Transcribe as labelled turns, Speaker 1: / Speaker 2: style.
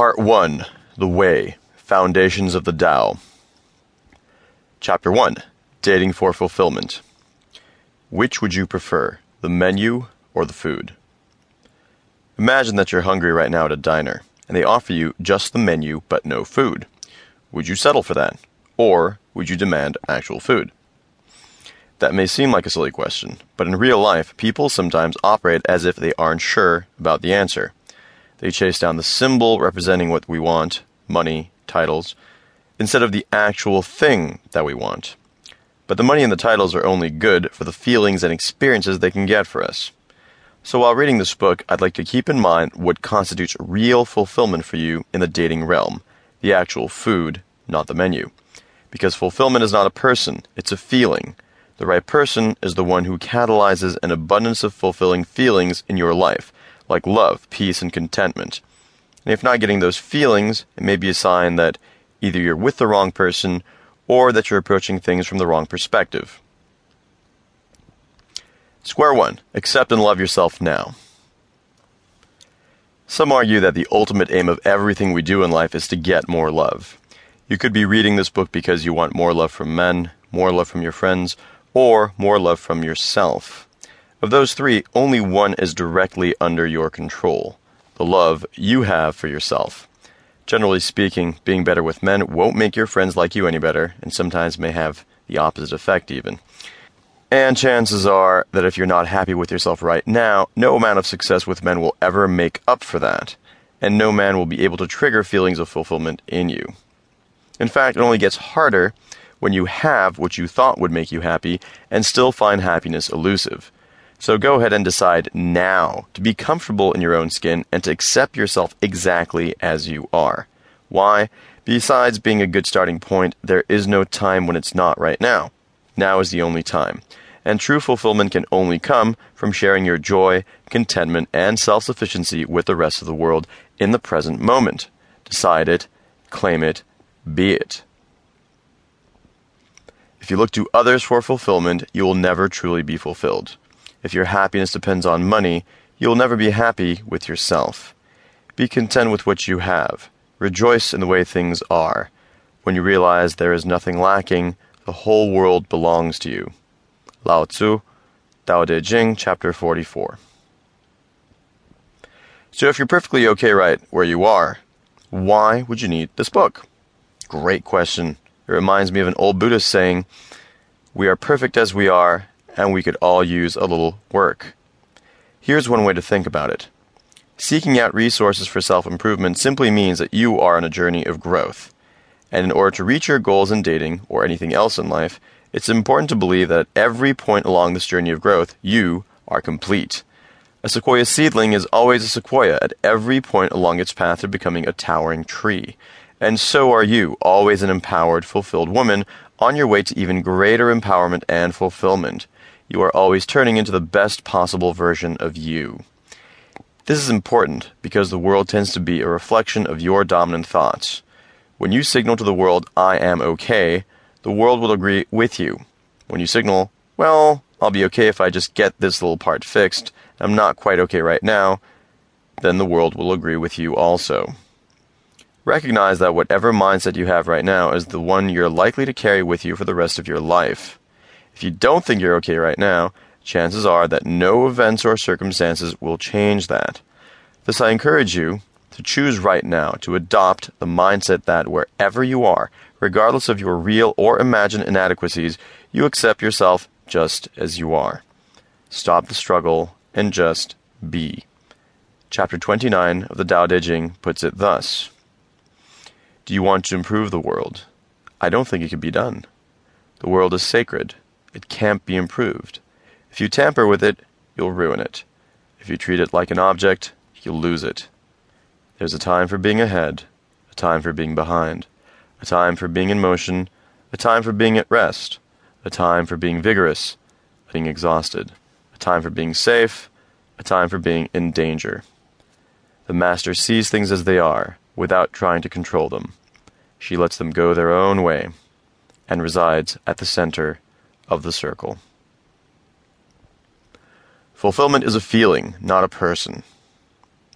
Speaker 1: Part 1 The Way Foundations of the Tao. Chapter 1 Dating for Fulfillment. Which would you prefer, the menu or the food? Imagine that you're hungry right now at a diner, and they offer you just the menu but no food. Would you settle for that? Or would you demand actual food? That may seem like a silly question, but in real life, people sometimes operate as if they aren't sure about the answer. They chase down the symbol representing what we want money, titles instead of the actual thing that we want. But the money and the titles are only good for the feelings and experiences they can get for us. So while reading this book, I'd like to keep in mind what constitutes real fulfillment for you in the dating realm the actual food, not the menu. Because fulfillment is not a person, it's a feeling. The right person is the one who catalyzes an abundance of fulfilling feelings in your life, like love, peace, and contentment. And if not getting those feelings, it may be a sign that either you're with the wrong person or that you're approaching things from the wrong perspective. Square one accept and love yourself now. Some argue that the ultimate aim of everything we do in life is to get more love. You could be reading this book because you want more love from men, more love from your friends, or more love from yourself. Of those three, only one is directly under your control the love you have for yourself. Generally speaking, being better with men won't make your friends like you any better, and sometimes may have the opposite effect, even. And chances are that if you're not happy with yourself right now, no amount of success with men will ever make up for that, and no man will be able to trigger feelings of fulfillment in you. In fact, it only gets harder when you have what you thought would make you happy and still find happiness elusive. So go ahead and decide now to be comfortable in your own skin and to accept yourself exactly as you are. Why? Besides being a good starting point, there is no time when it's not right now. Now is the only time. And true fulfillment can only come from sharing your joy, contentment, and self sufficiency with the rest of the world in the present moment. Decide it, claim it, be it. If you look to others for fulfillment, you will never truly be fulfilled. If your happiness depends on money, you will never be happy with yourself. Be content with what you have. Rejoice in the way things are. When you realize there is nothing lacking, the whole world belongs to you. Lao Tzu, Tao Te Ching, chapter 44. So if you're perfectly okay right where you are, why would you need this book? Great question. It reminds me of an old Buddhist saying, We are perfect as we are, and we could all use a little work. Here's one way to think about it seeking out resources for self improvement simply means that you are on a journey of growth. And in order to reach your goals in dating or anything else in life, it's important to believe that at every point along this journey of growth, you are complete. A sequoia seedling is always a sequoia at every point along its path to becoming a towering tree. And so are you, always an empowered, fulfilled woman on your way to even greater empowerment and fulfillment. You are always turning into the best possible version of you. This is important because the world tends to be a reflection of your dominant thoughts. When you signal to the world, I am okay, the world will agree with you. When you signal, well, I'll be okay if I just get this little part fixed, I'm not quite okay right now, then the world will agree with you also. Recognize that whatever mindset you have right now is the one you're likely to carry with you for the rest of your life. If you don't think you're okay right now, chances are that no events or circumstances will change that. Thus, I encourage you to choose right now to adopt the mindset that wherever you are, regardless of your real or imagined inadequacies, you accept yourself just as you are. Stop the struggle and just be. Chapter 29 of the Tao Te Ching puts it thus. Do you want to improve the world? I don't think it can be done. The world is sacred. It can't be improved. If you tamper with it, you'll ruin it. If you treat it like an object, you'll lose it. There's a time for being ahead, a time for being behind, a time for being in motion, a time for being at rest, a time for being vigorous, being exhausted, a time for being safe, a time for being in danger. The Master sees things as they are, without trying to control them. She lets them go their own way and resides at the center of the circle. Fulfillment is a feeling, not a person.